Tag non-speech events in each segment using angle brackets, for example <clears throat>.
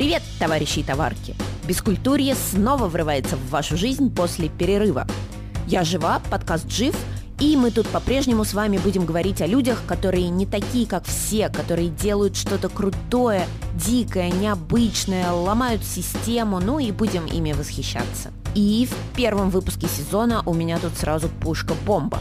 Привет, товарищи и товарки! Бескультурье снова врывается в вашу жизнь после перерыва. Я жива, подкаст жив, и мы тут по-прежнему с вами будем говорить о людях, которые не такие, как все, которые делают что-то крутое, дикое, необычное, ломают систему, ну и будем ими восхищаться. И в первом выпуске сезона у меня тут сразу пушка-бомба.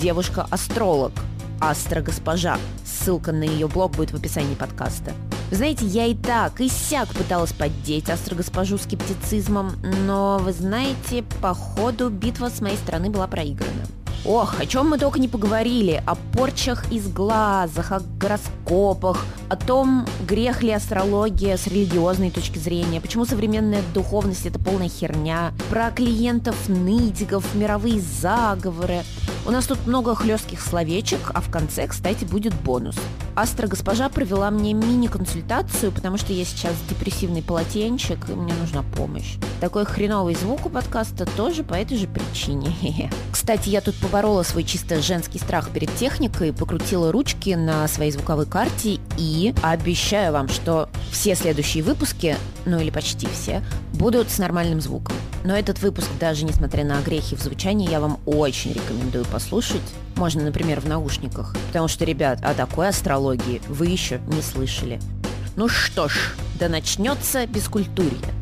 Девушка-астролог, астра-госпожа. Ссылка на ее блог будет в описании подкаста. Вы знаете, я и так, и сяк пыталась поддеть астрогоспожу скептицизмом, но, вы знаете, по ходу битва с моей стороны была проиграна. Ох, о чем мы только не поговорили, о порчах из глазах, о гороскопах, о том, грех ли астрология с религиозной точки зрения, почему современная духовность это полная херня, про клиентов, нытиков, мировые заговоры. У нас тут много хлестких словечек, а в конце, кстати, будет бонус. Астра госпожа провела мне мини-консультацию, потому что я сейчас депрессивный полотенчик, и мне нужна помощь. Такой хреновый звук у подкаста тоже по этой же причине. <laughs> Кстати, я тут поборола свой чисто женский страх перед техникой, покрутила ручки на своей звуковой карте и обещаю вам, что все следующие выпуски, ну или почти все, будут с нормальным звуком. Но этот выпуск, даже несмотря на грехи в звучании, я вам очень рекомендую послушать. Можно, например, в наушниках. Потому что, ребят, о такой астрологии вы еще не слышали. Ну что ж, да начнется бескультурье.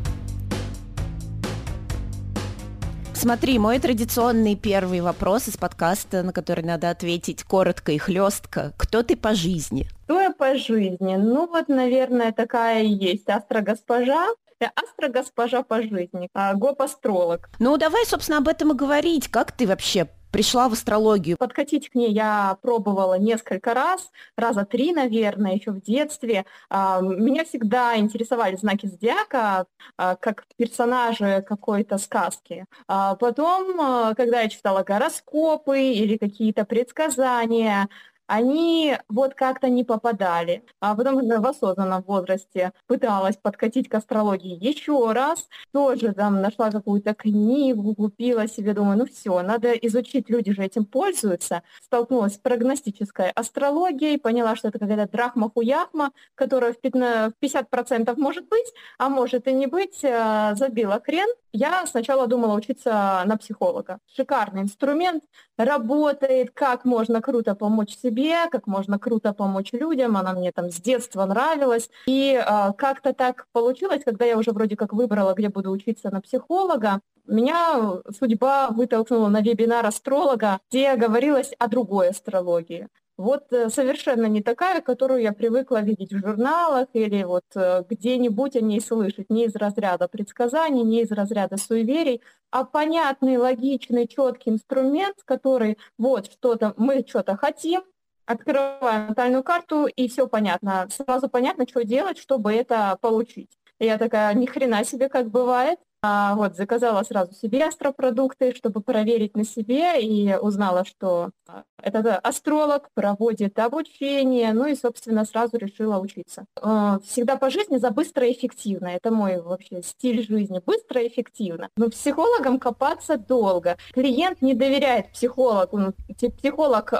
Смотри, мой традиционный первый вопрос из подкаста, на который надо ответить коротко и хлестко. Кто ты по жизни? Кто я по жизни? Ну вот, наверное, такая и есть астра-госпожа. Астра-госпожа по жизни, а, гоп-астролог. Ну, давай, собственно, об этом и говорить. Как ты вообще пришла в астрологию? Подкатить к ней я пробовала несколько раз, раза три, наверное, еще в детстве. А, меня всегда интересовали знаки зодиака, а, как персонажи какой-то сказки. А потом, когда я читала гороскопы или какие-то предсказания, они вот как-то не попадали. А потом в осознанном возрасте пыталась подкатить к астрологии еще раз, тоже там нашла какую-то книгу, купила себе, думаю, ну все, надо изучить, люди же этим пользуются. Столкнулась с прогностической астрологией, поняла, что это какая-то драхма-хуяхма, которая в 50% может быть, а может и не быть, э, забила хрен. Я сначала думала учиться на психолога. Шикарный инструмент, работает, как можно круто помочь себе, как можно круто помочь людям. Она мне там с детства нравилась. И э, как-то так получилось, когда я уже вроде как выбрала, где буду учиться на психолога, меня судьба вытолкнула на вебинар астролога, где говорилось о другой астрологии вот э, совершенно не такая, которую я привыкла видеть в журналах или вот э, где-нибудь о ней слышать, не из разряда предсказаний, не из разряда суеверий, а понятный, логичный, четкий инструмент, который вот что-то, мы что-то хотим, открываем натальную карту, и все понятно. Сразу понятно, что делать, чтобы это получить. Я такая, ни хрена себе, как бывает. А, вот, заказала сразу себе астропродукты, чтобы проверить на себе, и узнала, что а, этот астролог проводит обучение, ну и, собственно, сразу решила учиться. А, всегда по жизни за быстро и эффективно. Это мой вообще стиль жизни. Быстро и эффективно. Но психологам копаться долго. Клиент не доверяет психологу. Ну, психолог,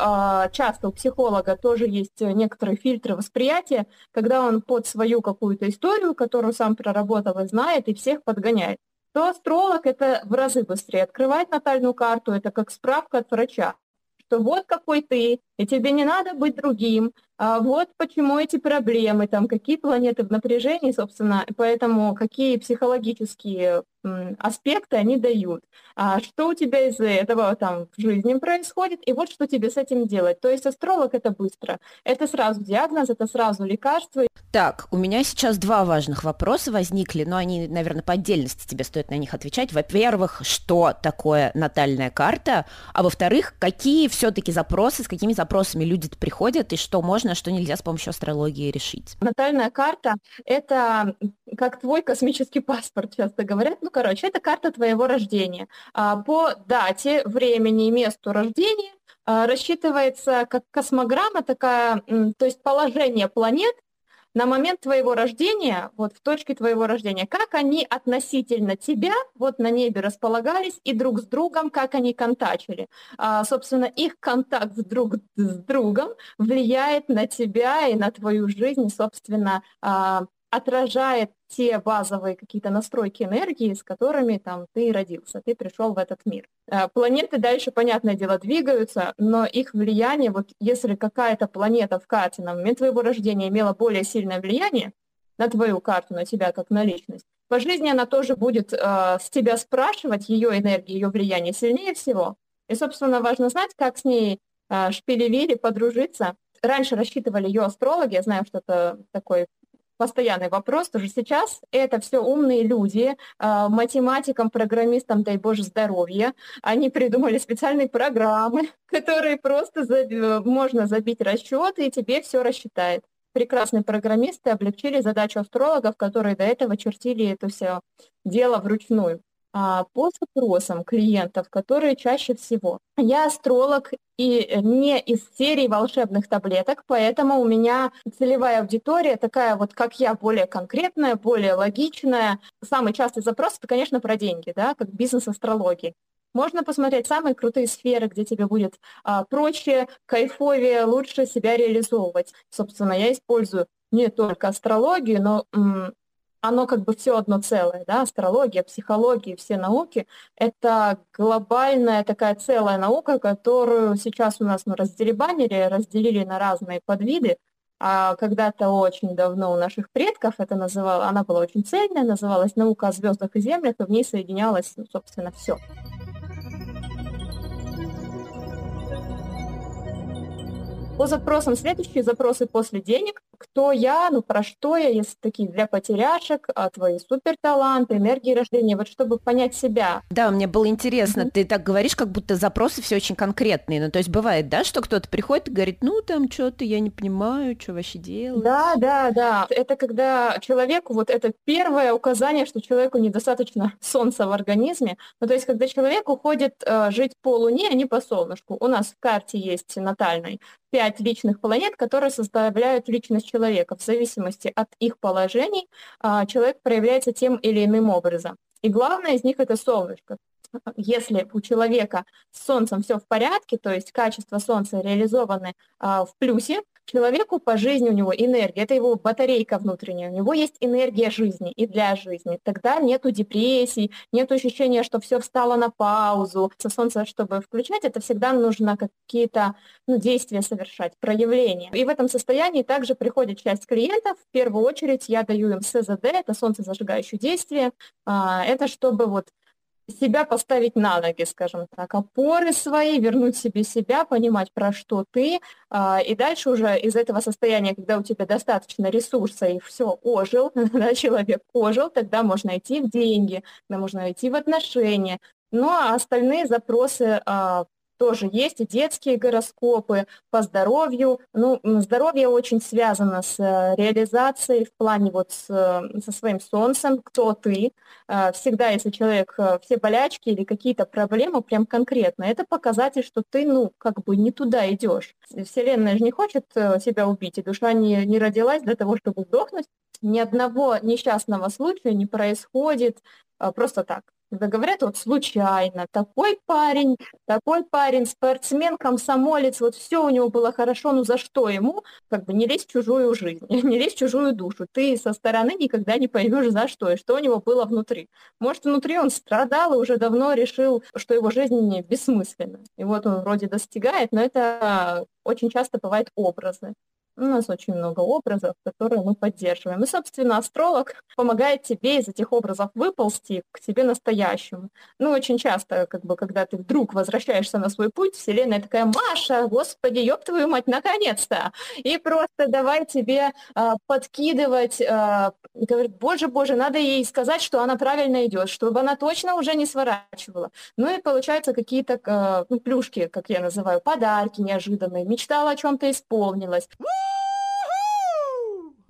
часто у психолога тоже есть некоторые фильтры восприятия, когда он под свою какую-то историю, которую сам проработал и знает, и всех подгоняет то астролог это в разы быстрее. Открывать натальную карту это как справка от врача, что вот какой ты, и тебе не надо быть другим, а вот почему эти проблемы, там, какие планеты в напряжении, собственно, поэтому какие психологические аспекты они дают, а что у тебя из этого там в жизни происходит, и вот что тебе с этим делать. То есть астролог это быстро, это сразу диагноз, это сразу лекарство. Так, у меня сейчас два важных вопроса возникли, но они, наверное, по отдельности тебе стоит на них отвечать. Во-первых, что такое натальная карта, а во-вторых, какие все-таки запросы, с какими запросами люди приходят, и что можно, что нельзя с помощью астрологии решить. Натальная карта – это как твой космический паспорт, часто говорят. Ну, короче, это карта твоего рождения. А, по дате, времени и месту рождения а, рассчитывается как космограмма такая, то есть положение планет на момент твоего рождения, вот в точке твоего рождения, как они относительно тебя вот на небе располагались и друг с другом, как они контачили. А, собственно, их контакт друг с другом влияет на тебя и на твою жизнь, собственно, а, отражает те базовые какие-то настройки энергии, с которыми там ты родился, ты пришел в этот мир. Э, планеты дальше, понятное дело, двигаются, но их влияние, вот если какая-то планета в карте на момент твоего рождения имела более сильное влияние на твою карту, на тебя как на личность, по жизни она тоже будет э, с тебя спрашивать ее энергию, ее влияние сильнее всего. И, собственно, важно знать, как с ней э, шпилевили, подружиться. Раньше рассчитывали ее астрологи, я знаю, что это такой постоянный вопрос, тоже сейчас это все умные люди, э, математикам, программистам, дай боже, здоровья. Они придумали специальные программы, <laughs> которые просто заб... можно забить расчеты, и тебе все рассчитает прекрасные программисты облегчили задачу астрологов, которые до этого чертили это все дело вручную. А по запросам клиентов, которые чаще всего. Я астролог и не из серии волшебных таблеток, поэтому у меня целевая аудитория такая вот, как я, более конкретная, более логичная. Самый частый запрос это, конечно, про деньги, да, как бизнес астрологии. Можно посмотреть самые крутые сферы, где тебе будет а, проще, кайфовее, лучше себя реализовывать. Собственно, я использую не только астрологию, но м, оно как бы все одно целое, да, астрология, психология, все науки, это глобальная такая целая наука, которую сейчас у нас ну, разделибанили, разделили на разные подвиды, а когда-то очень давно у наших предков это называло, она была очень цельная, называлась наука о звездах и землях, и в ней соединялось, ну, собственно, все. По запросам следующие запросы после денег. Кто я, ну про что я, если такие для потеряшек, а твои суперталанты, энергии рождения, вот чтобы понять себя. Да, мне было интересно, mm-hmm. ты так говоришь, как будто запросы все очень конкретные. Ну, то есть бывает, да, что кто-то приходит и говорит, ну, там что-то я не понимаю, что вообще делать. Да, да, да. Это когда человеку, вот это первое указание, что человеку недостаточно солнца в организме. Ну, то есть, когда человек уходит э, жить по Луне, а не по солнышку. У нас в карте есть натальной пять личных планет, которые составляют личность человека. В зависимости от их положений а, человек проявляется тем или иным образом. И главное из них это солнышко. Если у человека с Солнцем все в порядке, то есть качество Солнца реализованы а, в плюсе, человеку по жизни у него энергия, это его батарейка внутренняя, у него есть энергия жизни и для жизни. Тогда нету депрессий, нет ощущения, что все встало на паузу. Со солнца, чтобы включать, это всегда нужно какие-то ну, действия совершать, проявления. И в этом состоянии также приходит часть клиентов. В первую очередь я даю им СЗД, это солнцезажигающее действие. А, это чтобы вот себя поставить на ноги, скажем так, опоры свои, вернуть себе себя, понимать, про что ты, а, и дальше уже из этого состояния, когда у тебя достаточно ресурса и все ожил, <laughs> да, человек ожил, тогда можно идти в деньги, тогда можно идти в отношения. Ну а остальные запросы а, тоже есть и детские гороскопы по здоровью. Ну, здоровье очень связано с э, реализацией в плане вот с, э, со своим солнцем, кто ты. Э, всегда, если человек, все болячки или какие-то проблемы прям конкретно, это показатель, что ты, ну, как бы не туда идешь. Вселенная же не хочет себя убить, и душа не, не родилась для того, чтобы сдохнуть. Ни одного несчастного случая не происходит просто так когда говорят вот случайно, такой парень, такой парень, спортсмен, комсомолец, вот все у него было хорошо, ну за что ему? Как бы не лезь в чужую жизнь, <laughs> не лезь в чужую душу. Ты со стороны никогда не поймешь за что и что у него было внутри. Может, внутри он страдал и уже давно решил, что его жизнь бессмысленна. И вот он вроде достигает, но это очень часто бывают образы. У нас очень много образов, которые мы поддерживаем. И, собственно, астролог помогает тебе из этих образов выползти к себе настоящему. Ну, очень часто, как бы, когда ты вдруг возвращаешься на свой путь, Вселенная такая, Маша, господи, ёб твою мать, наконец-то! И просто давай тебе э, подкидывать, э, говорит, боже, боже, надо ей сказать, что она правильно идет, чтобы она точно уже не сворачивала. Ну и получаются какие-то э, ну, плюшки, как я называю, подарки неожиданные, мечтала о чем-то исполнилась.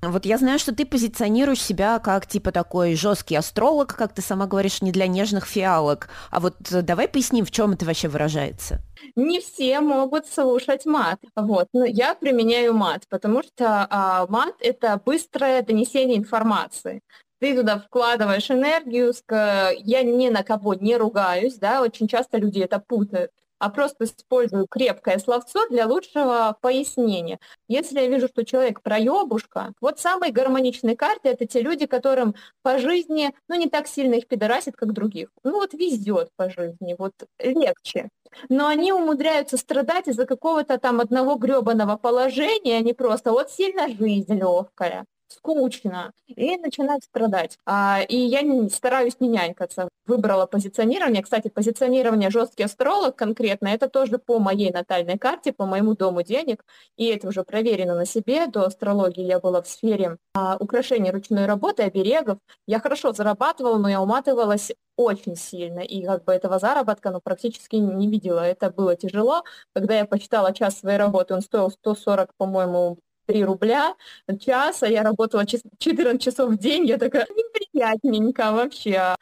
Вот я знаю, что ты позиционируешь себя как типа такой жесткий астролог, как ты сама говоришь, не для нежных фиалок. А вот э, давай поясним, в чем это вообще выражается. Не все могут слушать мат. Вот. Но я применяю мат, потому что а, мат — это быстрое донесение информации ты туда вкладываешь энергию, я ни на кого не ругаюсь, да, очень часто люди это путают. А просто использую крепкое словцо для лучшего пояснения. Если я вижу, что человек проебушка, вот самые гармоничные карты — это те люди, которым по жизни, ну, не так сильно их пидорасит, как других. Ну, вот везет по жизни, вот легче. Но они умудряются страдать из-за какого-то там одного гребаного положения, они просто вот сильно жизнь легкая скучно, и начинают страдать. А, и я не, стараюсь не нянькаться. Выбрала позиционирование. Кстати, позиционирование жесткий астролог конкретно, это тоже по моей натальной карте, по моему дому денег, и это уже проверено на себе. До астрологии я была в сфере а, украшений ручной работы, оберегов. Я хорошо зарабатывала, но я уматывалась очень сильно, и как бы этого заработка ну, практически не видела. Это было тяжело. Когда я посчитала час своей работы, он стоил 140, по-моему, 3 рубля час, а я работала 14 часов в день, я такая, неприятненько вообще.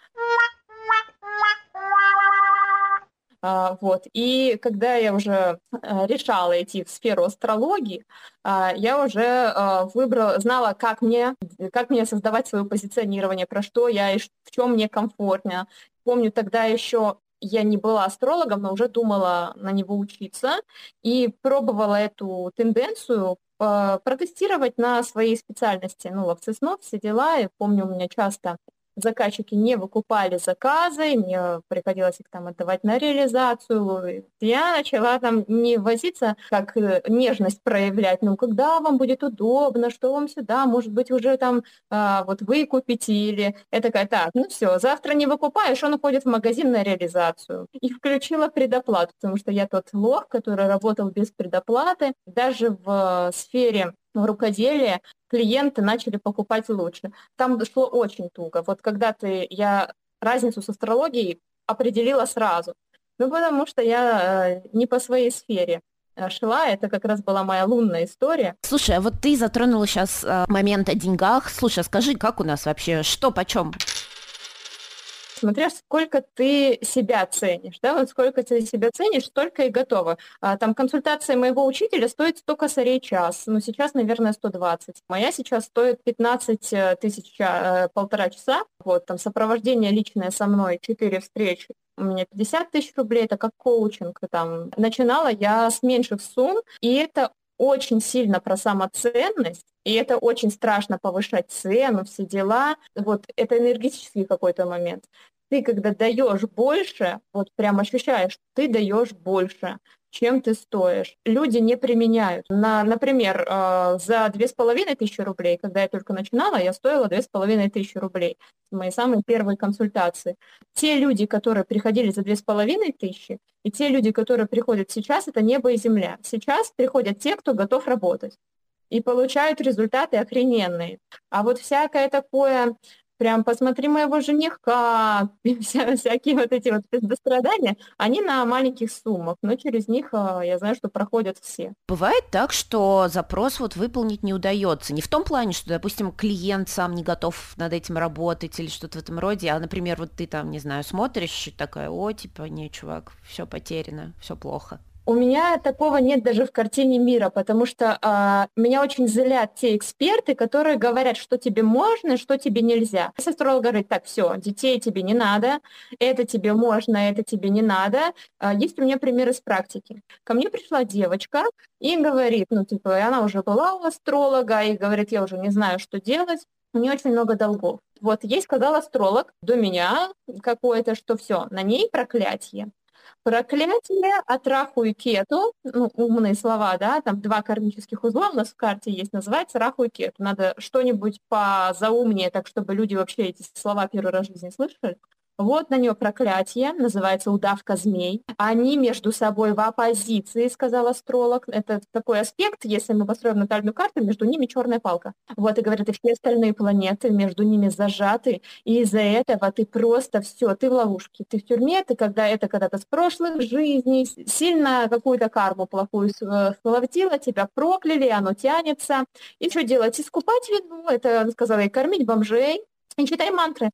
А, вот. И когда я уже а, решала идти в сферу астрологии, а, я уже а, выбрала, знала, как мне, как мне создавать свое позиционирование, про что я и в чем мне комфортно. Помню, тогда еще я не была астрологом, но уже думала на него учиться и пробовала эту тенденцию протестировать на своей специальности, ну, ловцы снов, все дела. И помню, у меня часто заказчики не выкупали заказы, мне приходилось их там отдавать на реализацию. Я начала там не возиться, как э, нежность проявлять, ну, когда вам будет удобно, что вам сюда, может быть, уже там а, вот выкупите, или я такая, так, ну все, завтра не выкупаешь, он уходит в магазин на реализацию. И включила предоплату, потому что я тот лох, который работал без предоплаты, даже в сфере в рукоделии клиенты начали покупать лучше. Там шло очень туго. Вот когда ты, я разницу с астрологией определила сразу. Ну, потому что я э, не по своей сфере э, шла, это как раз была моя лунная история. Слушай, а вот ты затронула сейчас э, момент о деньгах. Слушай, а скажи, как у нас вообще, что почем? Смотря сколько ты себя ценишь, да, вот сколько ты себя ценишь, столько и готово. А, там консультация моего учителя стоит 100 косарей час, ну сейчас, наверное, 120. Моя сейчас стоит 15 э, тысяч, э, полтора часа, вот, там сопровождение личное со мной, 4 встречи, у меня 50 тысяч рублей, это как коучинг. Там. Начинала я с меньших сумм, и это очень сильно про самоценность, и это очень страшно повышать цену, все дела. Вот это энергетический какой-то момент. Ты, когда даешь больше, вот прям ощущаешь, ты даешь больше, чем ты стоишь. Люди не применяют. На, например, э, за две с половиной тысячи рублей, когда я только начинала, я стоила две с половиной тысячи рублей. Мои самые первые консультации. Те люди, которые приходили за две с половиной тысячи, и те люди, которые приходят сейчас, это небо и земля. Сейчас приходят те, кто готов работать и получают результаты охрененные. А вот всякое такое прям посмотри моего жениха, <laughs> вся, всякие вот эти вот страдания, они на маленьких суммах, но через них а, я знаю, что проходят все. Бывает так, что запрос вот выполнить не удается. Не в том плане, что, допустим, клиент сам не готов над этим работать или что-то в этом роде, а, например, вот ты там, не знаю, смотришь и такая, о, типа, не, чувак, все потеряно, все плохо. У меня такого нет даже в картине мира, потому что а, меня очень злят те эксперты, которые говорят, что тебе можно, что тебе нельзя. Если астролог говорит, так, все, детей тебе не надо, это тебе можно, это тебе не надо. А, есть у меня пример из практики. Ко мне пришла девочка и говорит, ну, типа, она уже была у астролога, и говорит, я уже не знаю, что делать, у нее очень много долгов. Вот ей сказал астролог до меня какое-то, что все, на ней проклятие. Проклятие от Раху и Кету, ну, умные слова, да, там два кармических узла у нас в карте есть, называется Раху и Кету. Надо что-нибудь позаумнее, так чтобы люди вообще эти слова первый раз в жизни слышали. Вот на нее проклятие, называется удавка змей. Они между собой в оппозиции, сказал астролог. Это такой аспект, если мы построим натальную карту, между ними черная палка. Вот, и говорят, и все остальные планеты между ними зажаты, и из-за этого ты просто все, ты в ловушке, ты в тюрьме, ты когда это когда-то с прошлых жизней, сильно какую-то карму плохую схватила, тебя прокляли, оно тянется. И что делать? Искупать вину, это, сказала, и кормить бомжей, и читай мантры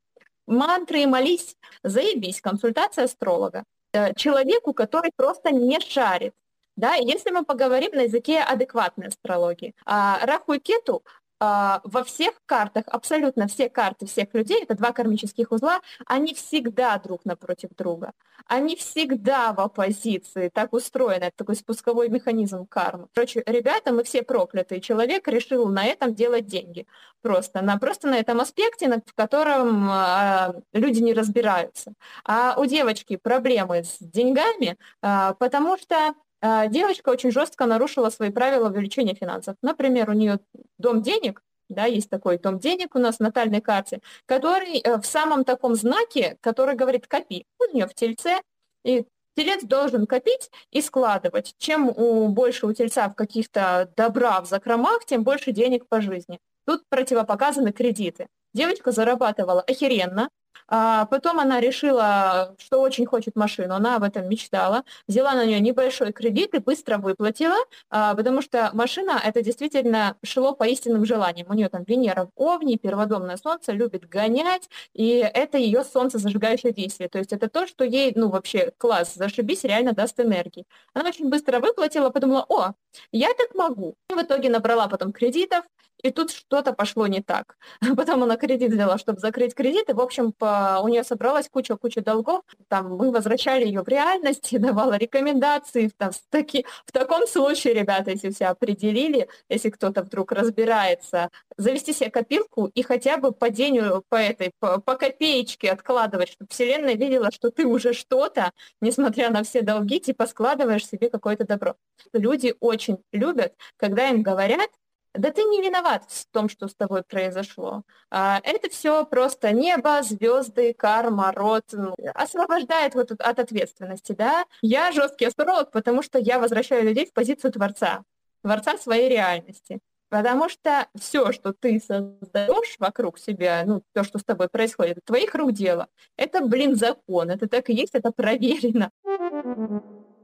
мантры и молись, заебись, консультация астролога. Э, человеку, который просто не шарит. Да, если мы поговорим на языке адекватной астрологии, а Раху и Кету во всех картах, абсолютно все карты всех людей, это два кармических узла, они всегда друг напротив друга. Они всегда в оппозиции, так устроено, это такой спусковой механизм кармы. Короче, ребята, мы все проклятые. Человек решил на этом делать деньги. Просто на, просто на этом аспекте, в котором а, люди не разбираются. А у девочки проблемы с деньгами, а, потому что а, девочка очень жестко нарушила свои правила увеличения финансов. Например, у нее дом денег, да, есть такой дом денег у нас в натальной карте, который э, в самом таком знаке, который говорит «копи». У нее в тельце, и телец должен копить и складывать. Чем у, больше у тельца в каких-то добра в закромах, тем больше денег по жизни. Тут противопоказаны кредиты. Девочка зарабатывала охеренно, а потом она решила, что очень хочет машину, она об этом мечтала, взяла на нее небольшой кредит и быстро выплатила, а, потому что машина это действительно шло по истинным желаниям. У нее там Венера в Овне, перводомное солнце, любит гонять, и это ее солнце зажигающее действие. То есть это то, что ей, ну вообще, класс, зашибись, реально даст энергии. Она очень быстро выплатила, подумала, о, я так могу. В итоге набрала потом кредитов, и тут что-то пошло не так. <laughs> Потом она кредит взяла, чтобы закрыть кредит, и, в общем, по... у нее собралась куча-куча долгов. Там мы возвращали ее в реальность, давала рекомендации. Там, в, таки... в таком случае, ребята, если все определили, если кто-то вдруг разбирается, завести себе копилку и хотя бы по денью, по этой, по, по копеечке откладывать, чтобы Вселенная видела, что ты уже что-то, несмотря на все долги, типа складываешь себе какое-то добро. Люди очень любят, когда им говорят, да ты не виноват в том, что с тобой произошло. А, это все просто небо, звезды, карма, род. Освобождает вот от ответственности, да. Я жесткий астролог, потому что я возвращаю людей в позицию творца, творца своей реальности. Потому что все, что ты создаешь вокруг себя, ну, то, что с тобой происходит, это твоих рук дело. Это, блин, закон. Это так и есть, это проверено.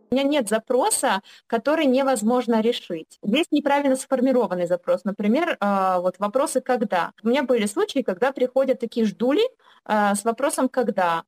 У меня нет запроса, который невозможно решить. Есть неправильно сформированный запрос. Например, а, вот вопросы «когда?». У меня были случаи, когда приходят такие ждули а, с вопросом «когда?».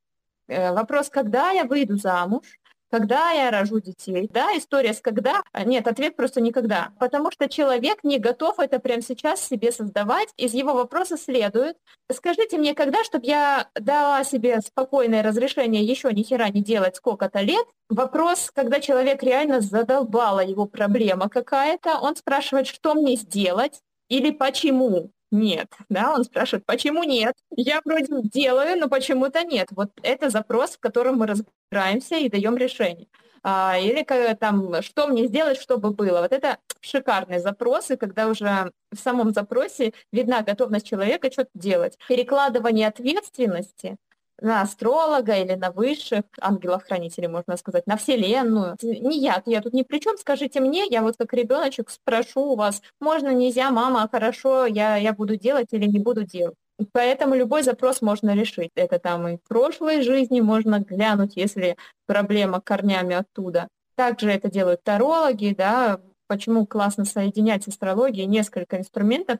Э, вопрос «когда я выйду замуж?», когда я рожу детей. Да, история с когда? А, нет, ответ просто никогда. Потому что человек не готов это прямо сейчас себе создавать. Из его вопроса следует, скажите мне, когда, чтобы я дала себе спокойное разрешение еще ни хера не делать сколько-то лет. Вопрос, когда человек реально задолбала его проблема какая-то, он спрашивает, что мне сделать или почему нет, да, он спрашивает, почему нет? Я вроде делаю, но почему-то нет. Вот это запрос, в котором мы разбираемся и даем решение. А, или там, что мне сделать, чтобы было. Вот это шикарные запросы, когда уже в самом запросе видна готовность человека что-то делать. Перекладывание ответственности на астролога или на высших ангелов-хранителей, можно сказать, на Вселенную. Не я, я тут ни при чем, скажите мне, я вот как ребеночек спрошу у вас, можно, нельзя, мама, хорошо, я, я буду делать или не буду делать. Поэтому любой запрос можно решить. Это там и в прошлой жизни можно глянуть, если проблема корнями оттуда. Также это делают тарологи, да, почему классно соединять астрологии несколько инструментов.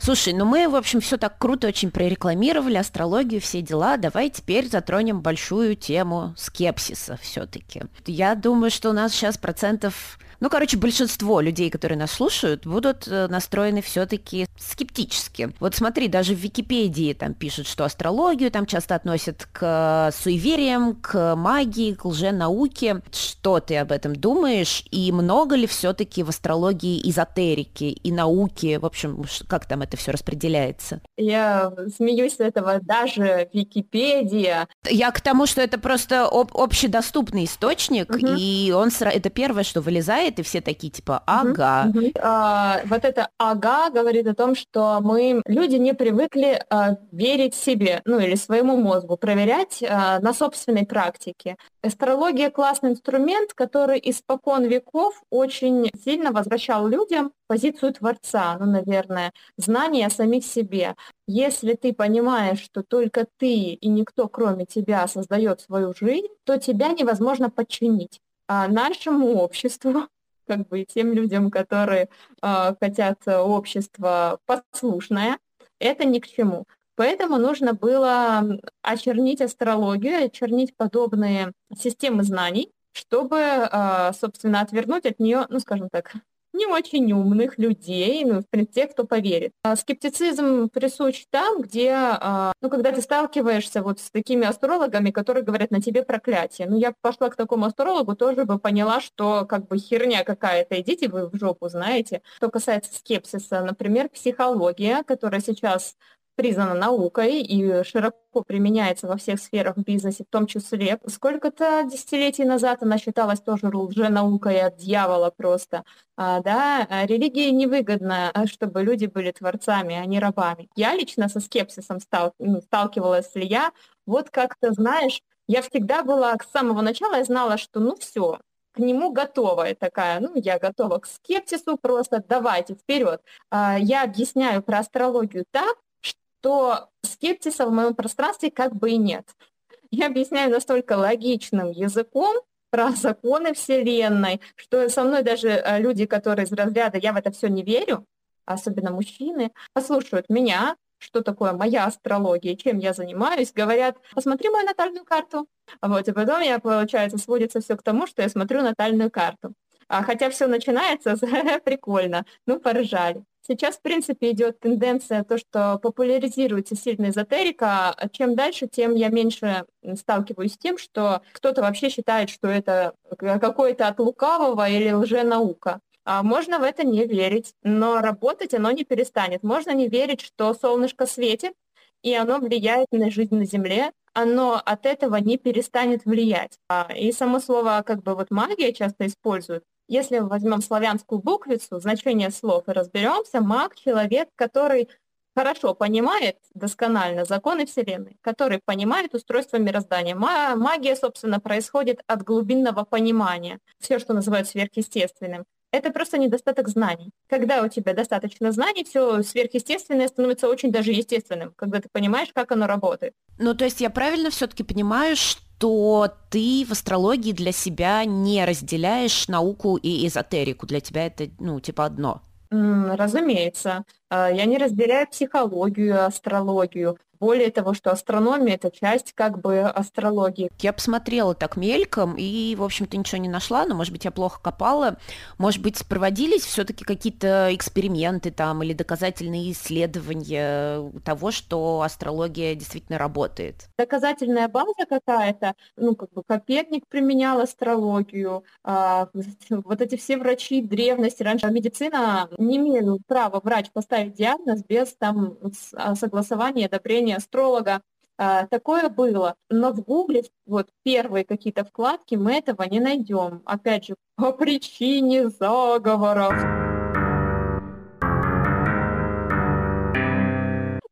Слушай, ну мы, в общем, все так круто очень прорекламировали, астрологию, все дела. Давай теперь затронем большую тему скепсиса все-таки. Я думаю, что у нас сейчас процентов ну, короче, большинство людей, которые нас слушают, будут э, настроены все-таки скептически. Вот смотри, даже в Википедии там пишут, что астрологию там часто относят к суевериям, к магии, к лженауке. Что ты об этом думаешь? И много ли все-таки в астрологии эзотерики и науки? В общем, как там это все распределяется? Я смеюсь с этого даже Википедия. Я к тому, что это просто об- общедоступный источник, угу. и он это первое, что вылезает и все такие типа «ага». Угу, угу. А, вот это «ага» говорит о том, что мы, люди не привыкли а, верить себе, ну или своему мозгу, проверять а, на собственной практике. Астрология – классный инструмент, который испокон веков очень сильно возвращал людям позицию Творца, ну, наверное, знание о самих себе. Если ты понимаешь, что только ты и никто, кроме тебя, создает свою жизнь, то тебя невозможно подчинить. А нашему обществу как бы тем людям, которые э, хотят общество послушное, это ни к чему. Поэтому нужно было очернить астрологию, очернить подобные системы знаний, чтобы, э, собственно, отвернуть от нее, ну, скажем так, не очень умных людей, ну, в принципе, тех, кто поверит. А скептицизм присущ там, где, а, ну, когда ты сталкиваешься вот с такими астрологами, которые говорят на тебе проклятие. Ну, я пошла к такому астрологу, тоже бы поняла, что как бы херня какая-то, идите вы в жопу, знаете. Что касается скепсиса, например, психология, которая сейчас признана наукой и широко применяется во всех сферах бизнеса, в том числе. Сколько-то десятилетий назад она считалась тоже лженаукой от дьявола просто. А, да, а религии невыгодно, а, чтобы люди были творцами, а не рабами. Я лично со скепсисом стал, ну, сталкивалась ли я. Вот как-то, знаешь, я всегда была с самого начала, я знала, что ну все, к нему готовая такая, ну, я готова к скепсису, просто давайте вперед. Я объясняю про астрологию так, то скептиса в моем пространстве как бы и нет. Я объясняю настолько логичным языком про законы Вселенной, что со мной даже э, люди, которые из разряда «я в это все не верю», особенно мужчины, послушают меня, что такое моя астрология, чем я занимаюсь, говорят, посмотри мою натальную карту. Вот, и потом я, получается, сводится все к тому, что я смотрю натальную карту. А хотя все начинается <laughs> прикольно, ну, поржали. Сейчас, в принципе, идет тенденция то, что популяризируется сильная эзотерика. Чем дальше, тем я меньше сталкиваюсь с тем, что кто-то вообще считает, что это какое-то от лукавого или лженаука. А можно в это не верить, но работать оно не перестанет. Можно не верить, что солнышко светит, и оно влияет на жизнь на Земле, оно от этого не перестанет влиять. А, и само слово, как бы вот магия часто используют, если возьмем славянскую буквицу, значение слов и разберемся, маг — человек, который хорошо понимает досконально законы Вселенной, который понимает устройство мироздания. Магия, собственно, происходит от глубинного понимания. Все, что называют сверхъестественным. Это просто недостаток знаний. Когда у тебя достаточно знаний, все сверхъестественное становится очень даже естественным, когда ты понимаешь, как оно работает. Ну, то есть я правильно все-таки понимаю, что то ты в астрологии для себя не разделяешь науку и эзотерику. Для тебя это, ну, типа одно. Разумеется. А, я не разделяю психологию, астрологию. Более того, что астрономия – это часть как бы астрологии. Я посмотрела так мельком и, в общем-то, ничего не нашла, но, может быть, я плохо копала. Может быть, проводились все-таки какие-то эксперименты там или доказательные исследования того, что астрология действительно работает? Доказательная база какая-то, ну, как бы Коперник применял астрологию, а, <laughs> вот эти все врачи древности, раньше медицина не имела права врач поставить диагноз без там а, согласования, одобрения зрения астролога, а, такое было. Но в Гугле вот первые какие-то вкладки мы этого не найдем. Опять же, по причине заговоров.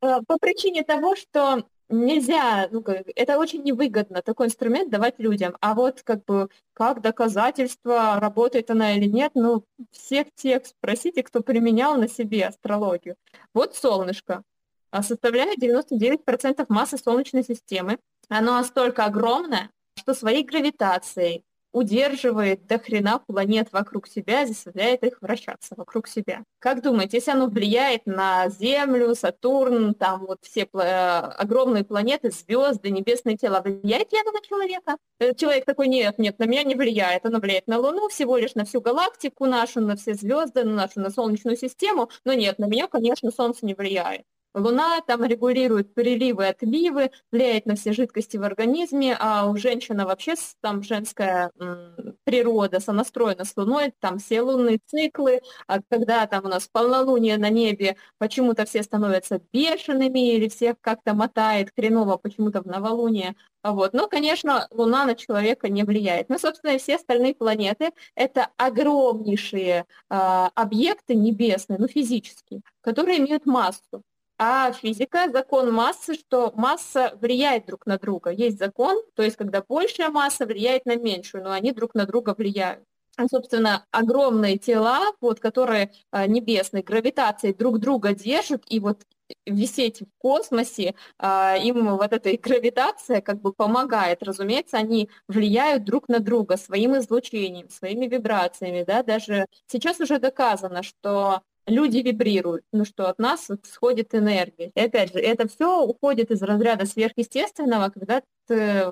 А, по причине того, что нельзя, ну, это очень невыгодно такой инструмент давать людям. А вот как бы как доказательство, работает она или нет, ну, всех тех спросите, кто применял на себе астрологию. Вот солнышко. А составляет 99% массы Солнечной системы. Оно настолько огромное, что своей гравитацией удерживает до хрена планет вокруг себя заставляет их вращаться вокруг себя. Как думаете, если оно влияет на Землю, Сатурн, там вот все пла- огромные планеты, звезды, небесные тела, влияет ли оно на человека? Э, человек такой, нет, нет, на меня не влияет. Оно влияет на Луну, всего лишь на всю галактику нашу, на все звезды, на нашу, на Солнечную систему, но нет, на меня, конечно, Солнце не влияет. Луна там регулирует приливы, отливы, влияет на все жидкости в организме, а у женщины вообще там женская м, природа сонастроена с Луной, там все лунные циклы, а когда там у нас полнолуние на небе, почему-то все становятся бешеными или всех как-то мотает хреново почему-то в новолуние. Вот. Но, конечно, Луна на человека не влияет. Ну, собственно, и все остальные планеты — это огромнейшие э, объекты небесные, ну, физические, которые имеют массу. А физика, закон массы, что масса влияет друг на друга. Есть закон, то есть когда большая масса влияет на меньшую, но они друг на друга влияют. А, собственно, огромные тела, вот, которые а, небесной гравитацией друг друга держат, и вот висеть в космосе, а, им вот эта гравитация как бы помогает. Разумеется, они влияют друг на друга своим излучением, своими вибрациями. Да? Даже сейчас уже доказано, что люди вибрируют, ну что от нас сходит энергия. И опять же, это все уходит из разряда сверхъестественного, когда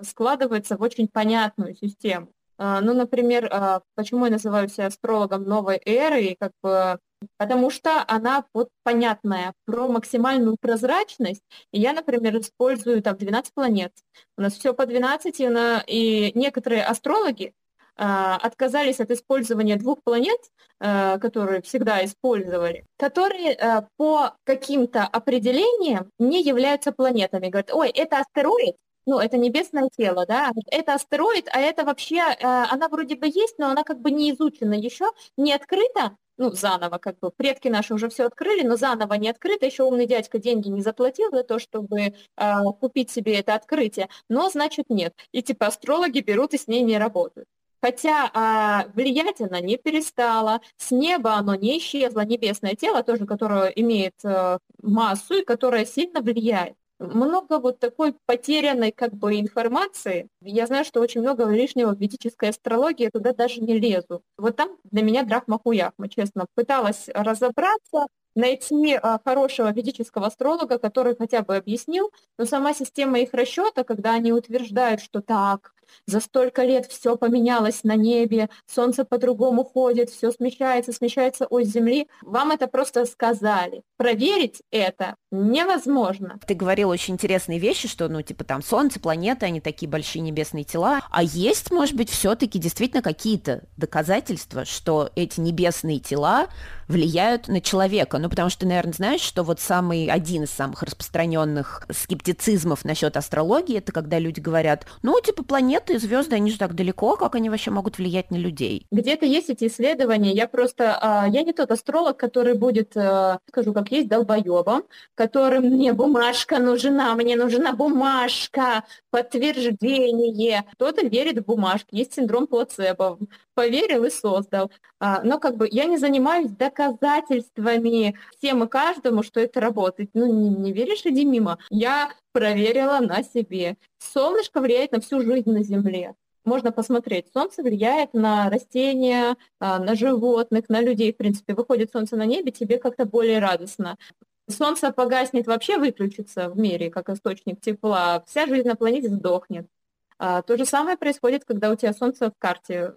складывается в очень понятную систему. А, ну, например, а, почему я называю себя астрологом новой эры, как бы потому что она вот понятная, про максимальную прозрачность. И я, например, использую там 12 планет. У нас все по 12, и, на, и некоторые астрологи отказались от использования двух планет, а, которые всегда использовали, которые а, по каким-то определениям не являются планетами. Говорят, ой, это астероид, ну, это небесное тело, да, это астероид, а это вообще, она вроде бы есть, но она как бы не изучена еще, не открыта, ну, заново, как бы, предки наши уже все открыли, но заново не открыто, еще умный дядька деньги не заплатил за то, чтобы э, купить себе это открытие, но, значит, нет. И, типа, астрологи берут и с ней не работают. Хотя а, влиять она не перестала, с неба оно не исчезло, небесное тело тоже, которое имеет а, массу и которое сильно влияет. Много вот такой потерянной как бы информации. Я знаю, что очень много лишнего в ведической астрологии, туда даже не лезу. Вот там для меня драхма-хуяхма, честно. Пыталась разобраться, найти а, хорошего ведического астролога, который хотя бы объяснил, но сама система их расчета, когда они утверждают, что так, за столько лет все поменялось на небе, солнце по-другому ходит, все смещается, смещается ось Земли. Вам это просто сказали. Проверить это невозможно. Ты говорил очень интересные вещи, что, ну, типа там Солнце, планеты, они такие большие небесные тела. А есть, может быть, все-таки действительно какие-то доказательства, что эти небесные тела влияют на человека? Ну, потому что ты, наверное, знаешь, что вот самый, один из самых распространенных скептицизмов насчет астрологии, это когда люди говорят, ну, типа, планеты и звезды, они же так далеко, как они вообще могут влиять на людей? Где-то есть эти исследования, я просто, а, я не тот астролог, который будет, а, скажу, как есть, долбоебом, которым мне бумажка нужна, мне нужна бумажка, подтверждение. Кто-то верит в бумажки, есть синдром плацебо, поверил и создал. А, но как бы я не занимаюсь доказательствами всем и каждому, что это работает. Ну, не, не веришь, иди мимо. Я проверила на себе. Солнышко влияет на всю жизнь на Земле. Можно посмотреть. Солнце влияет на растения, а, на животных, на людей. В принципе, выходит солнце на небе, тебе как-то более радостно. Солнце погаснет, вообще выключится в мире, как источник тепла. Вся жизнь на планете сдохнет. А, то же самое происходит, когда у тебя Солнце в карте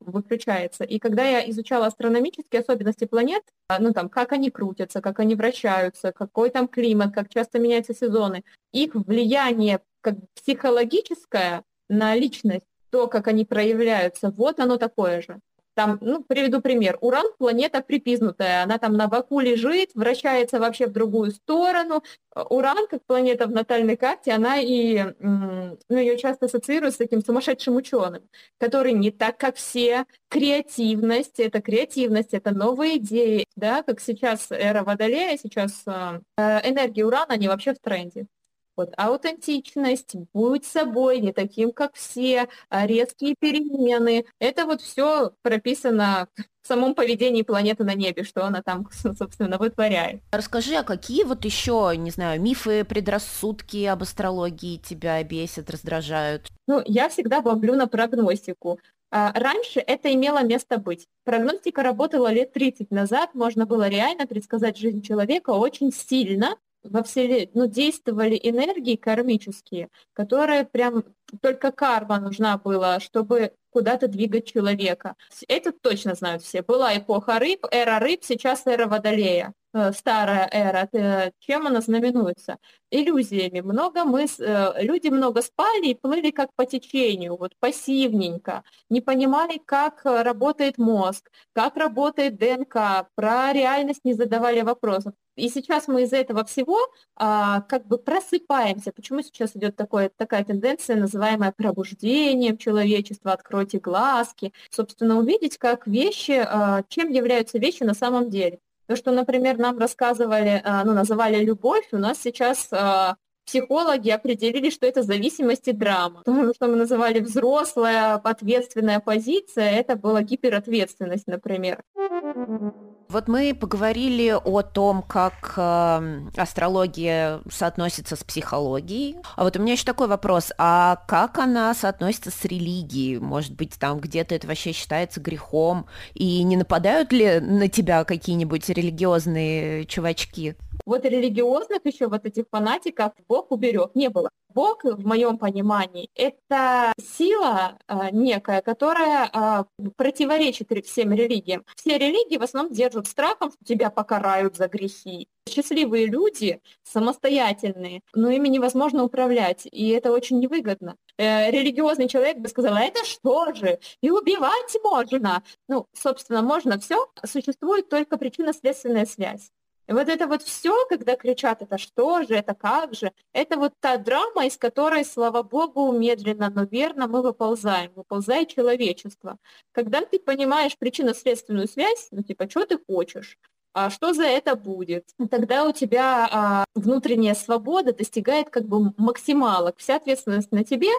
выключается. И когда я изучала астрономические особенности планет, а, ну там, как они крутятся, как они вращаются, какой там климат, как часто меняются сезоны, их влияние как психологическое на личность, то, как они проявляются, вот оно такое же. Там, ну, приведу пример. Уран – планета припизнутая, она там на боку лежит, вращается вообще в другую сторону. Уран, как планета в натальной карте, она и, ну, ее часто ассоциируют с таким сумасшедшим ученым, который не так, как все. Креативность – это креативность, это новые идеи, да, как сейчас эра Водолея, сейчас э, энергия Урана, они вообще в тренде. Вот аутентичность, будь собой, не таким, как все, а резкие перемены. Это вот все прописано в самом поведении планеты на небе, что она там, <laughs> собственно, вытворяет. Расскажи, а какие вот еще, не знаю, мифы, предрассудки об астрологии тебя бесят, раздражают? Ну, я всегда бомблю на прогностику. А, раньше это имело место быть. Прогностика работала лет 30 назад, можно было реально предсказать жизнь человека очень сильно, во Вселенной ну, действовали энергии кармические, которые прям только карма нужна была, чтобы куда-то двигать человека. Это точно знают все. Была эпоха рыб, эра рыб, сейчас эра водолея. Э, старая эра, э, чем она знаменуется? Иллюзиями. Много мы, э, люди много спали и плыли как по течению, вот пассивненько, не понимали, как работает мозг, как работает ДНК, про реальность не задавали вопросов. И сейчас мы из этого всего а, как бы просыпаемся. Почему сейчас идет такое, такая тенденция, называемая пробуждением человечества, откройте глазки, собственно, увидеть, как вещи, а, чем являются вещи на самом деле. То, что, например, нам рассказывали, а, ну, называли любовь, у нас сейчас а, психологи определили, что это зависимость и драма. То, что мы называли взрослая, ответственная позиция, это была гиперответственность, например. Вот мы поговорили о том, как э, астрология соотносится с психологией. А вот у меня еще такой вопрос. А как она соотносится с религией? Может быть, там где-то это вообще считается грехом? И не нападают ли на тебя какие-нибудь религиозные чувачки? Вот религиозных еще вот этих фанатиков Бог уберег, не было. Бог, в моем понимании, это сила э, некая, которая э, противоречит всем религиям. Все религии в основном держат страхом, что тебя покарают за грехи. Счастливые люди, самостоятельные, но ими невозможно управлять, и это очень невыгодно. Э, религиозный человек бы сказал, «А это что же? И убивать можно. Ну, собственно, можно все. Существует только причинно-следственная связь. И вот это вот все, когда кричат, это что же, это как же, это вот та драма, из которой, слава богу, медленно, но верно мы выползаем, выползает человечество. Когда ты понимаешь причинно-следственную связь, ну типа, что ты хочешь, а что за это будет? Тогда у тебя а, внутренняя свобода достигает как бы максималок, вся ответственность на тебе,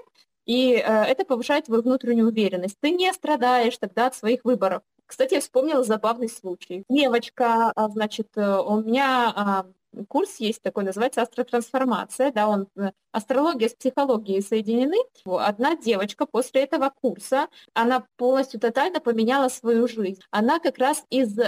и а, это повышает твою внутреннюю уверенность. Ты не страдаешь тогда от своих выборов. Кстати, я вспомнила забавный случай. Девочка, а, значит, э, у меня а, курс есть такой, называется астротрансформация, да, он, э, астрология с психологией соединены. Одна девочка после этого курса, она полностью тотально поменяла свою жизнь. Она как раз из э,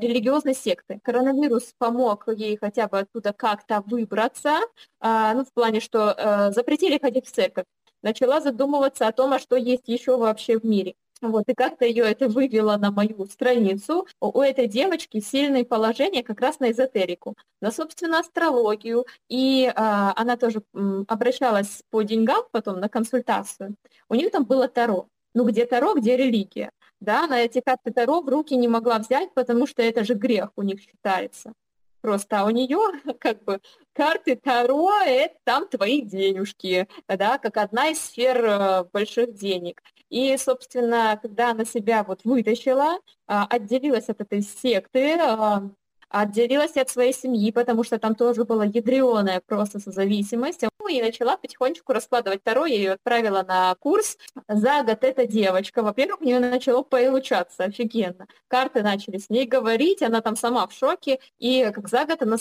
религиозной секты. Коронавирус помог ей хотя бы оттуда как-то выбраться, э, ну, в плане, что э, запретили ходить в церковь. Начала задумываться о том, а что есть еще вообще в мире. Вот, и как-то ее это вывело на мою страницу. У этой девочки сильное положение как раз на эзотерику, на, собственно, астрологию. И а, она тоже м, обращалась по деньгам потом на консультацию. У нее там было Таро. Ну, где Таро, где религия. Да, на эти карты Таро в руки не могла взять, потому что это же грех у них считается. Просто а у нее <laughs> как бы карты Таро – это там твои денежки, да, как одна из сфер э, больших денег. И, собственно, когда она себя вот вытащила, а, отделилась от этой секты, а, отделилась от своей семьи, потому что там тоже была ядреная просто созависимость. Ну, и начала потихонечку раскладывать Таро, я ее отправила на курс. За год эта девочка, во-первых, у нее начало получаться офигенно. Карты начали с ней говорить, она там сама в шоке, и как за год она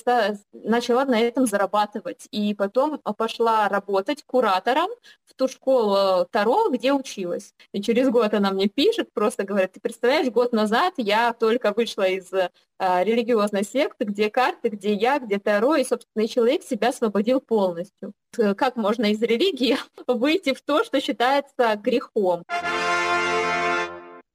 начала на этом зарабатывать. И потом пошла работать куратором в ту школу Таро, где училась. И через год она мне пишет, просто говорит, ты представляешь, год назад я только вышла из религиозной секты, где карты, где я, где Таро, и, собственно, человек себя освободил полностью. Как можно из религии <laughs> выйти в то, что считается грехом?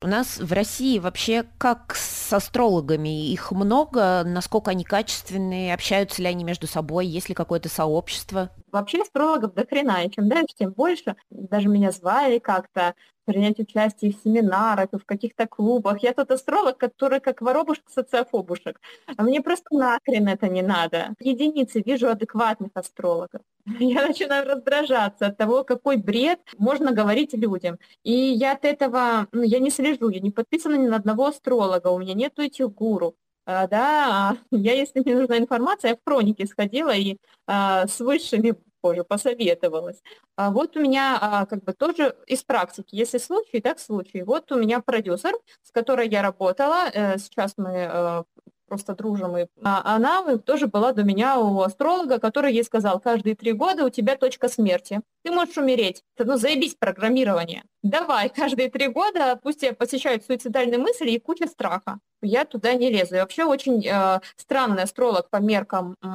У нас в России вообще как с астрологами? Их много? Насколько они качественные? Общаются ли они между собой? Есть ли какое-то сообщество? Вообще астрологов до хрена, и чем дальше, тем больше. Даже меня звали как-то принять участие в семинарах, в каких-то клубах. Я тот астролог, который как воробушек социофобушек. А мне просто нахрен это не надо. Единицы вижу адекватных астрологов. <laughs> Я начинаю раздражаться от того, какой бред можно говорить людям. И я от этого, ну, я не слежу, я не подписана ни на одного астролога, у меня нету этих гуру. А, да, <laughs> я, если мне нужна информация, я в хронике сходила и а, с высшими позже посоветовалась. А вот у меня а, как бы тоже из практики, если случай, так случай. Вот у меня продюсер, с которой я работала, э, сейчас мы э, просто дружим. И а она тоже была до меня у астролога, который ей сказал, каждые три года у тебя точка смерти. Ты можешь умереть. Ну, заебись программирование. Давай, <laughs> каждые три года пусть тебя посещают суицидальные мысли и куча страха. Я туда не лезу. И вообще очень э, странный астролог по меркам, э,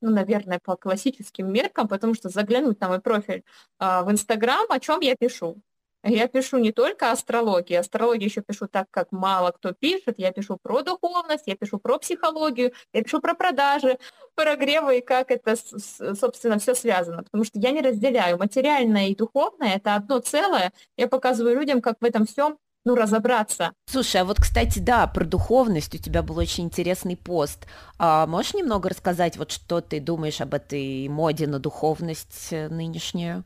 ну, наверное, по классическим меркам, потому что заглянуть на мой профиль э, в Инстаграм, о чем я пишу. Я пишу не только астрологию, астрологию еще пишу так, как мало кто пишет. Я пишу про духовность, я пишу про психологию, я пишу про продажи, про гревы и как это, собственно, все связано. Потому что я не разделяю материальное и духовное, это одно целое. Я показываю людям, как в этом всем ну, разобраться. Слушай, а вот, кстати, да, про духовность у тебя был очень интересный пост. А можешь немного рассказать, вот что ты думаешь об этой моде на духовность э, нынешнюю?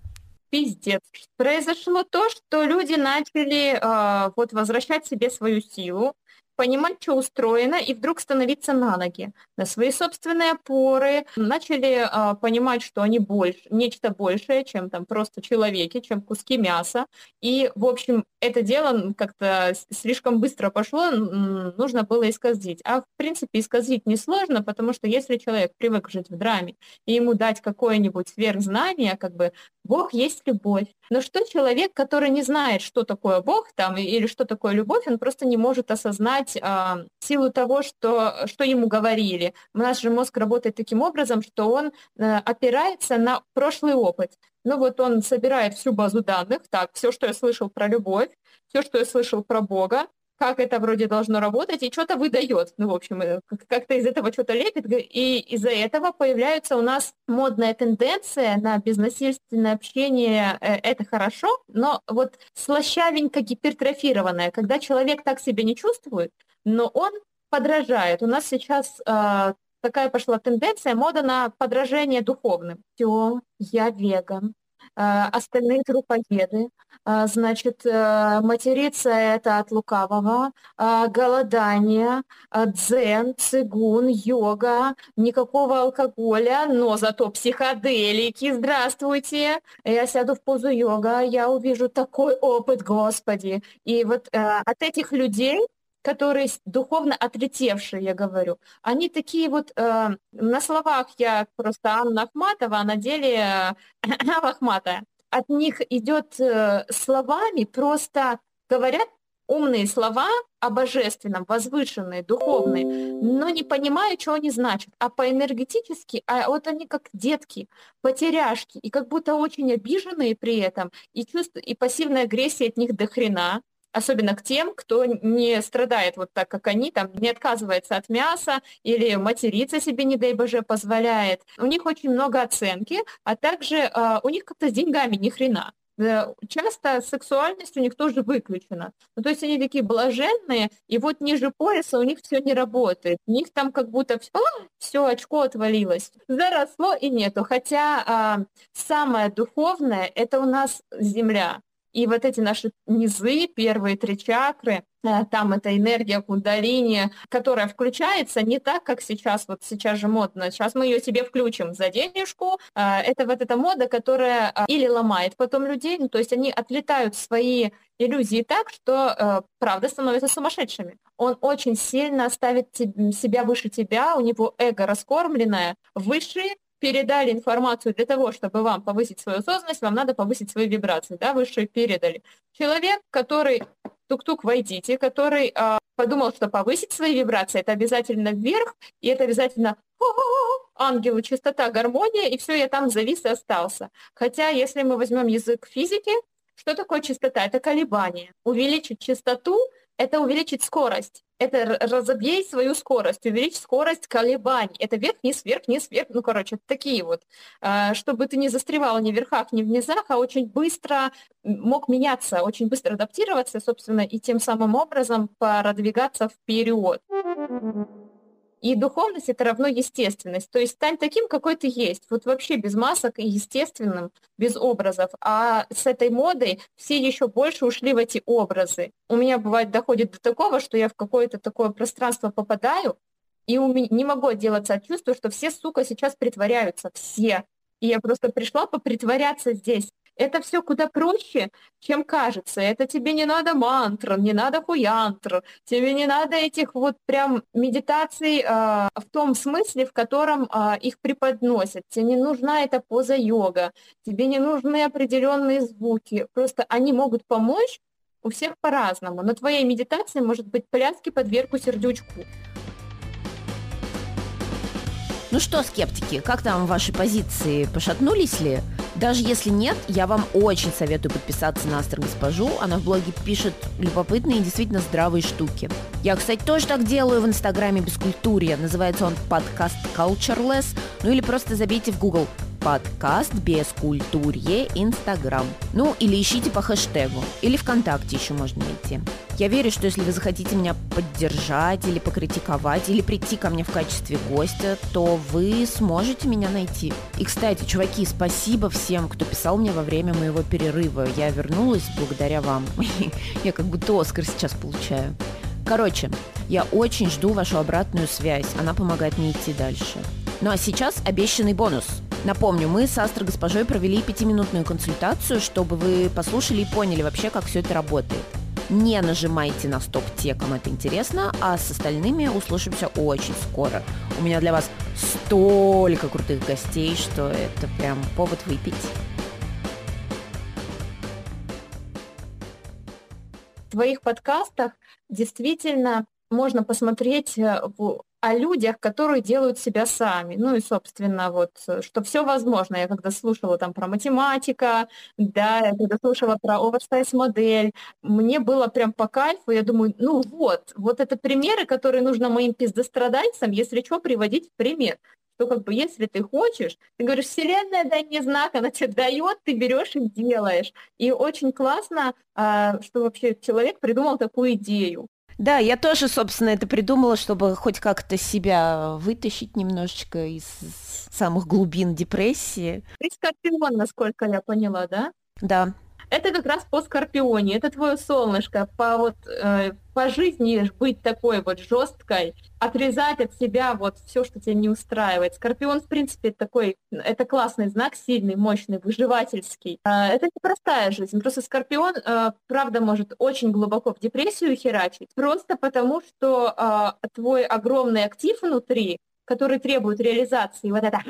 Пиздец. Произошло то, что люди начали э, вот возвращать себе свою силу, понимать, что устроено, и вдруг становиться на ноги, на свои собственные опоры, начали а, понимать, что они больше, нечто большее, чем там просто человеки, чем куски мяса. И, в общем, это дело как-то слишком быстро пошло, нужно было исказить. А, в принципе, исказить несложно, потому что если человек привык жить в драме, и ему дать какое-нибудь сверхзнание, как бы Бог есть любовь. Но что человек, который не знает, что такое Бог там, или что такое любовь, он просто не может осознать воспринимать а, силу того, что, что ему говорили. Наш же мозг работает таким образом, что он а, опирается на прошлый опыт. Ну вот он собирает всю базу данных, так, все, что я слышал про любовь, все, что я слышал про Бога, как это вроде должно работать, и что-то выдает. Ну, в общем, э, как-то из этого что-то лепит, и из-за этого появляется у нас модная тенденция на безнасильственное общение. Э, это хорошо, но вот слащавенько гипертрофированное, когда человек так себя не чувствует, но он подражает. У нас сейчас э, такая пошла тенденция, мода на подражение духовным. Все, я веган, остальные трупоеды. Э, значит, э, материться это от лукавого, голодание, дзен, цигун, йога, никакого алкоголя, но зато психоделики, здравствуйте. Я сяду в позу йога, я увижу такой опыт, Господи. И вот от этих людей которые духовно отлетевшие, я говорю, они такие вот, э, на словах я просто Анна Ахматова, а на деле э, <clears throat> Ахмата. От них идет э, словами, просто говорят умные слова о божественном, возвышенные, духовные, но не понимаю, что они значат. А по энергетически, а вот они как детки, потеряшки, и как будто очень обиженные при этом, и чувство, и пассивная агрессия от них до хрена, особенно к тем, кто не страдает вот так, как они, там, не отказывается от мяса или материться себе, не дай боже, позволяет. У них очень много оценки, а также э, у них как-то с деньгами ни хрена часто сексуальность у них тоже выключена. Ну, то есть они такие блаженные, и вот ниже пояса у них все не работает. У них там как будто все очко отвалилось. Заросло и нету. Хотя а, самое духовное – это у нас земля. И вот эти наши низы, первые три чакры, э, там эта энергия кундалини, которая включается не так, как сейчас, вот сейчас же модно, сейчас мы ее себе включим за денежку, э, это вот эта мода, которая э, или ломает потом людей, ну, то есть они отлетают свои иллюзии так, что правда становятся сумасшедшими. Он очень сильно ставит себя выше тебя, у него эго раскормленное, выше передали информацию для того, чтобы вам повысить свою осознанность, вам надо повысить свои вибрации, да, высшие передали. Человек, который тук-тук войдите, который э, подумал, что повысить свои вибрации, это обязательно вверх, и это обязательно ангелы, чистота, гармония, и все, я там завис и остался. Хотя, если мы возьмем язык физики, что такое частота? Это колебание. Увеличить частоту – это увеличить скорость это разобей свою скорость, увеличь скорость колебаний. Это вверх-вниз, вверх-вниз, вверх, ну, короче, такие вот. А, чтобы ты не застревал ни в верхах, ни в низах, а очень быстро мог меняться, очень быстро адаптироваться, собственно, и тем самым образом продвигаться вперед. И духовность это равно естественность. То есть стань таким, какой ты есть. Вот вообще без масок и естественным, без образов. А с этой модой все еще больше ушли в эти образы. У меня бывает доходит до такого, что я в какое-то такое пространство попадаю, и у меня не могу отделаться от чувства, что все, сука, сейчас притворяются. Все. И я просто пришла попритворяться здесь. Это все куда проще, чем кажется. Это тебе не надо мантр, не надо хуянтр, тебе не надо этих вот прям медитаций э, в том смысле, в котором э, их преподносят. Тебе не нужна эта поза йога, тебе не нужны определенные звуки. Просто они могут помочь у всех по-разному. Но твоей медитации может быть пляски под верку сердючку. Ну что, скептики, как там ваши позиции? Пошатнулись ли? Даже если нет, я вам очень советую подписаться на Астер Госпожу. Она в блоге пишет любопытные и действительно здравые штуки. Я, кстати, тоже так делаю в Инстаграме Бескультурья. Называется он подкаст Cultureless. Ну или просто забейте в Google подкаст без культурье Инстаграм. Ну, или ищите по хэштегу. Или ВКонтакте еще можно найти. Я верю, что если вы захотите меня поддержать или покритиковать, или прийти ко мне в качестве гостя, то вы сможете меня найти. И, кстати, чуваки, спасибо всем, кто писал мне во время моего перерыва. Я вернулась благодаря вам. <laughs> Я как будто Оскар сейчас получаю. Короче, я очень жду вашу обратную связь. Она помогает мне идти дальше. Ну а сейчас обещанный бонус – Напомню, мы с Астро госпожой провели пятиминутную консультацию, чтобы вы послушали и поняли вообще, как все это работает. Не нажимайте на стоп те, кому это интересно, а с остальными услышимся очень скоро. У меня для вас столько крутых гостей, что это прям повод выпить. В твоих подкастах действительно можно посмотреть э, о людях, которые делают себя сами. Ну и, собственно, вот, э, что все возможно. Я когда слушала там про математика, да, я когда слушала про оверсайз-модель, мне было прям по кайфу. Я думаю, ну вот, вот это примеры, которые нужно моим пиздострадальцам, если что, приводить в пример что как бы если ты хочешь, ты говоришь, Вселенная, дай мне знак, она тебе дает, ты берешь и делаешь. И очень классно, а, что вообще человек придумал такую идею. Да, я тоже, собственно, это придумала, чтобы хоть как-то себя вытащить немножечко из самых глубин депрессии. Ты скорпион, насколько я поняла, да? Да. Это как раз по Скорпионе, это твое солнышко, по вот э, по жизни быть такой вот жесткой, отрезать от себя вот все, что тебя не устраивает. Скорпион, в принципе, такой, это классный знак, сильный, мощный, выживательский. Э, это непростая жизнь. Просто Скорпион, э, правда, может очень глубоко в депрессию херачить, просто потому что э, твой огромный актив внутри, который требует реализации, вот это,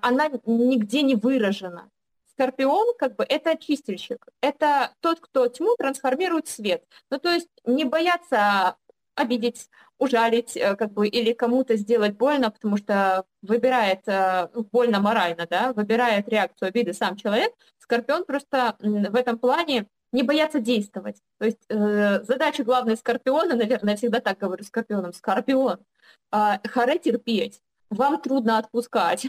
она нигде не выражена. Скорпион, как бы, это чистильщик. Это тот, кто тьму трансформирует в свет. Ну, то есть не бояться обидеть, ужалить, э, как бы, или кому-то сделать больно, потому что выбирает э, больно морально, да, выбирает реакцию обиды сам человек. Скорпион просто в этом плане не бояться действовать. То есть э, задача главной скорпиона, наверное, я всегда так говорю скорпионом, скорпион, э, харе терпеть, вам трудно отпускать.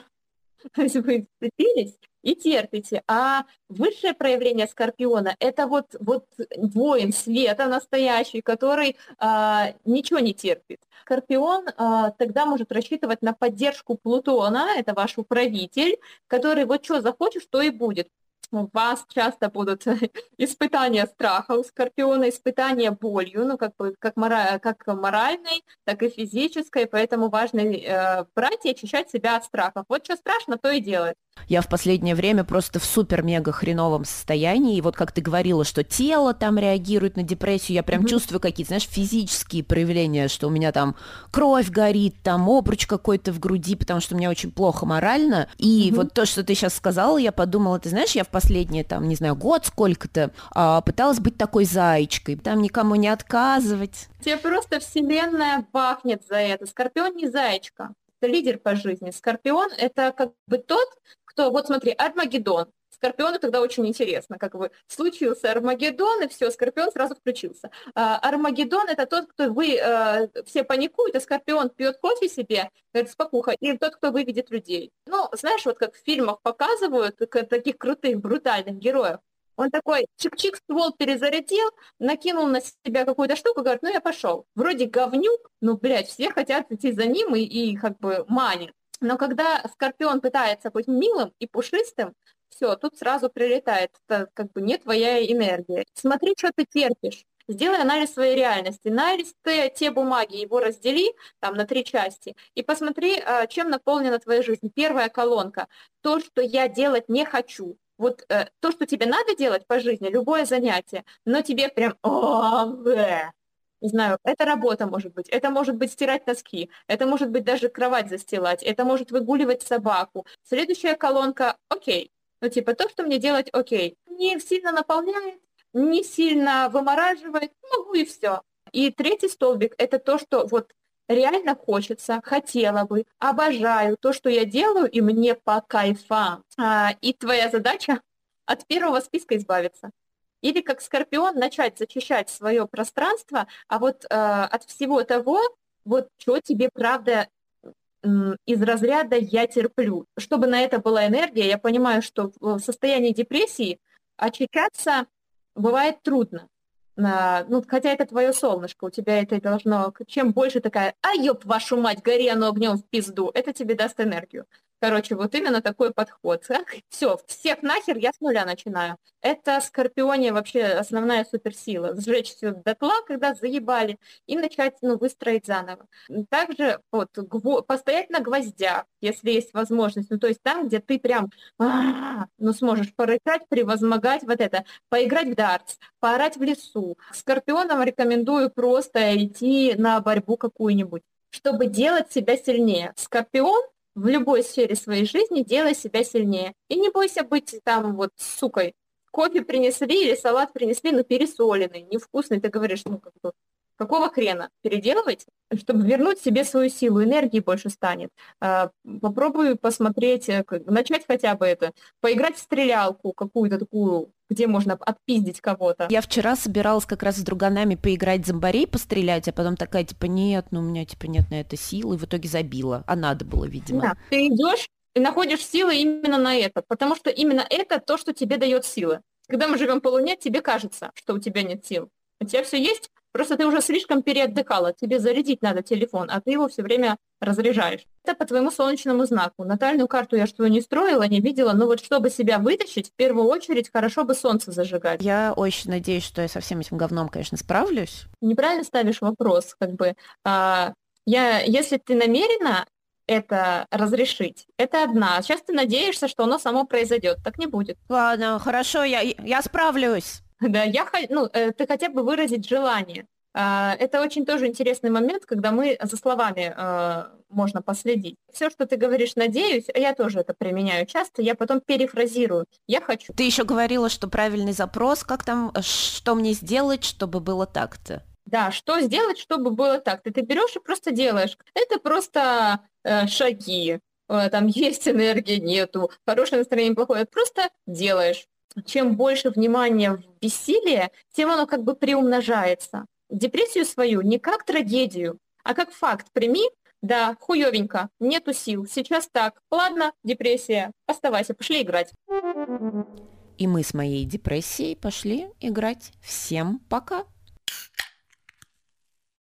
<laughs> То есть вы сцепились, и терпите. А высшее проявление Скорпиона – это вот, вот воин света настоящий, который а, ничего не терпит. Скорпион а, тогда может рассчитывать на поддержку Плутона, это ваш управитель, который вот что захочешь, то и будет у вас часто будут <laughs> испытания страха у скорпиона, испытания болью, ну, как бы как, мора... как моральной, так и физической, поэтому важно э, брать и очищать себя от страхов. Вот что страшно, то и делать. Я в последнее время просто в супер-мега хреновом состоянии, и вот как ты говорила, что тело там реагирует на депрессию, я прям mm-hmm. чувствую какие-то, знаешь, физические проявления, что у меня там кровь горит, там обруч какой-то в груди, потому что меня очень плохо морально, и mm-hmm. вот то, что ты сейчас сказала, я подумала, ты знаешь, я в последние, там, не знаю, год сколько-то а, пыталась быть такой зайчкой, там никому не отказывать. Тебе просто вселенная бахнет за это. Скорпион не зайчка, это лидер по жизни. Скорпион — это как бы тот, кто, вот смотри, Армагеддон, Скорпиону тогда очень интересно, как бы случился Армагеддон, и все, Скорпион сразу включился. А, Армагеддон это тот, кто вы э, все паникуют, а Скорпион пьет кофе себе, говорит, спокуха, и тот, кто выведет людей. Ну, знаешь, вот как в фильмах показывают таких крутых, брутальных героев, он такой чик-чик ствол перезарядил, накинул на себя какую-то штуку, говорит, ну я пошел. Вроде говнюк, ну, блядь, все хотят идти за ним и, и как бы манит. Но когда Скорпион пытается быть милым и пушистым, все, тут сразу прилетает, это как бы не твоя энергия. Смотри, что ты терпишь. Сделай анализ своей реальности. На листе те бумаги его раздели там на три части и посмотри, а, чем наполнена твоя жизнь. Первая колонка. То, что я делать не хочу. Вот э, то, что тебе надо делать по жизни, любое занятие, но тебе прям не знаю, это работа может быть, это может быть стирать носки, это может быть даже кровать застилать, это может выгуливать собаку. Следующая колонка – окей. Ну, типа, то, что мне делать, окей. Не сильно наполняет, не сильно вымораживает, могу и все. И третий столбик – это то, что вот реально хочется, хотела бы, обожаю то, что я делаю, и мне по кайфам. А, и твоя задача от первого списка избавиться. Или как скорпион начать зачищать свое пространство, а вот э, от всего того, вот что тебе правда из разряда «я терплю». Чтобы на это была энергия, я понимаю, что в состоянии депрессии очищаться бывает трудно. Ну, хотя это твое солнышко, у тебя это должно... Чем больше такая «а, ёб вашу мать, гори оно огнем в пизду», это тебе даст энергию. Короче, вот именно такой подход. <laughs> Все, всех нахер я с нуля начинаю. Это Скорпионе вообще основная суперсила. Сжечь все дотла, когда заебали, и начать ну, выстроить заново. Также вот, гво- постоять на гвоздях, если есть возможность. Ну, то есть там, где ты прям ну, сможешь порычать, превозмогать вот это, поиграть в дартс, поорать в лесу. Скорпионам рекомендую просто идти на борьбу какую-нибудь чтобы делать себя сильнее. Скорпион в любой сфере своей жизни делай себя сильнее. И не бойся быть там вот сукой. Кофе принесли или салат принесли, но пересоленный, невкусный. Ты говоришь, ну как бы, Какого хрена? Переделывать? Чтобы вернуть себе свою силу, энергии больше станет. А, попробую посмотреть, э, начать хотя бы это, поиграть в стрелялку какую-то такую, где можно отпиздить кого-то. Я вчера собиралась как раз с друганами поиграть в зомбарей, пострелять, а потом такая, типа, нет, ну у меня, типа, нет на это силы, и в итоге забила. А надо было, видимо. Да, ты идешь и находишь силы именно на это, потому что именно это то, что тебе дает силы. Когда мы живем по Луне, тебе кажется, что у тебя нет сил. У тебя все есть, просто ты уже слишком переотдыхала, тебе зарядить надо телефон, а ты его все время разряжаешь. Это по твоему солнечному знаку. Натальную карту я что не строила, не видела, но вот чтобы себя вытащить, в первую очередь хорошо бы солнце зажигать. Я очень надеюсь, что я со всем этим говном, конечно, справлюсь. Неправильно ставишь вопрос, как бы. А, я, если ты намерена это разрешить. Это одна. Сейчас ты надеешься, что оно само произойдет. Так не будет. Ладно, хорошо, я, я справлюсь. Да, я, ну, э, ты хотя бы выразить желание. А, это очень тоже интересный момент, когда мы за словами э, можно последить. Все, что ты говоришь, надеюсь, а я тоже это применяю часто, я потом перефразирую. Я хочу. Ты еще говорила, что правильный запрос, как там, что мне сделать, чтобы было так-то? Да, что сделать, чтобы было так-то? Ты берешь и просто делаешь. Это просто э, шаги. Э, там есть энергия, нету, хорошее настроение, плохое. Просто делаешь чем больше внимания в бессилие, тем оно как бы приумножается. Депрессию свою не как трагедию, а как факт прими, да, хуёвенько, нету сил, сейчас так, ладно, депрессия, оставайся, пошли играть. И мы с моей депрессией пошли играть. Всем пока!